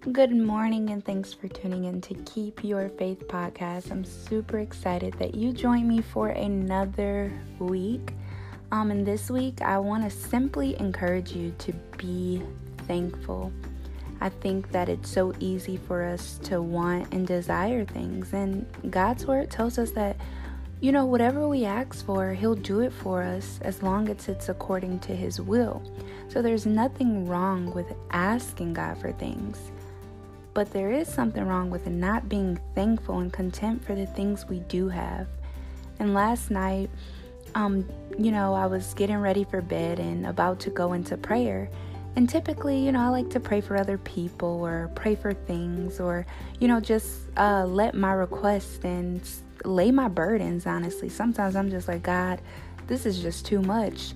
Good morning, and thanks for tuning in to Keep Your Faith podcast. I'm super excited that you joined me for another week. Um, and this week, I want to simply encourage you to be thankful. I think that it's so easy for us to want and desire things, and God's word tells us that you know, whatever we ask for, He'll do it for us as long as it's according to His will. So there's nothing wrong with asking God for things. But there is something wrong with not being thankful and content for the things we do have. And last night, um, you know, I was getting ready for bed and about to go into prayer. And typically, you know, I like to pray for other people or pray for things or, you know, just uh, let my requests and lay my burdens, honestly. Sometimes I'm just like, God, this is just too much.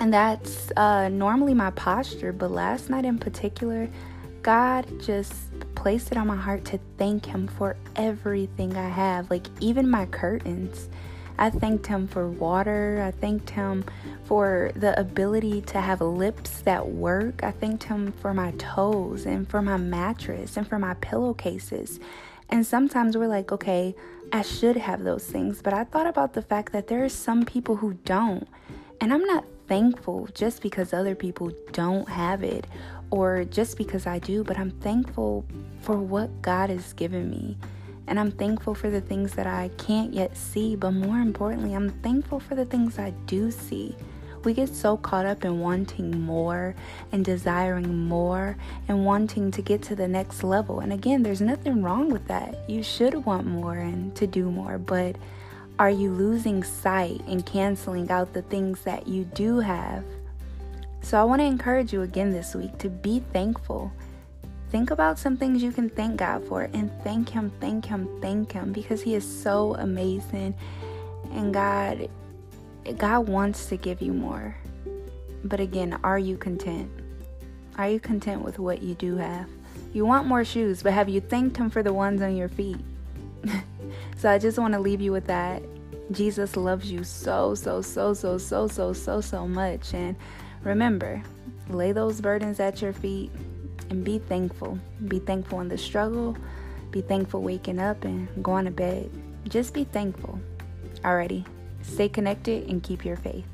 And that's uh, normally my posture, but last night in particular, God just placed it on my heart to thank Him for everything I have, like even my curtains. I thanked Him for water. I thanked Him for the ability to have lips that work. I thanked Him for my toes and for my mattress and for my pillowcases. And sometimes we're like, okay, I should have those things. But I thought about the fact that there are some people who don't. And I'm not thankful just because other people don't have it or just because I do, but I'm thankful for what God has given me. And I'm thankful for the things that I can't yet see, but more importantly, I'm thankful for the things I do see. We get so caught up in wanting more and desiring more and wanting to get to the next level. And again, there's nothing wrong with that. You should want more and to do more, but are you losing sight and canceling out the things that you do have? So I want to encourage you again this week to be thankful. Think about some things you can thank God for and thank Him, thank Him, thank Him because He is so amazing. And God God wants to give you more. But again, are you content? Are you content with what you do have? You want more shoes, but have you thanked Him for the ones on your feet? So I just want to leave you with that. Jesus loves you so, so, so, so, so, so, so, so much. And remember, lay those burdens at your feet and be thankful. Be thankful in the struggle. Be thankful waking up and going to bed. Just be thankful. Alrighty. Stay connected and keep your faith.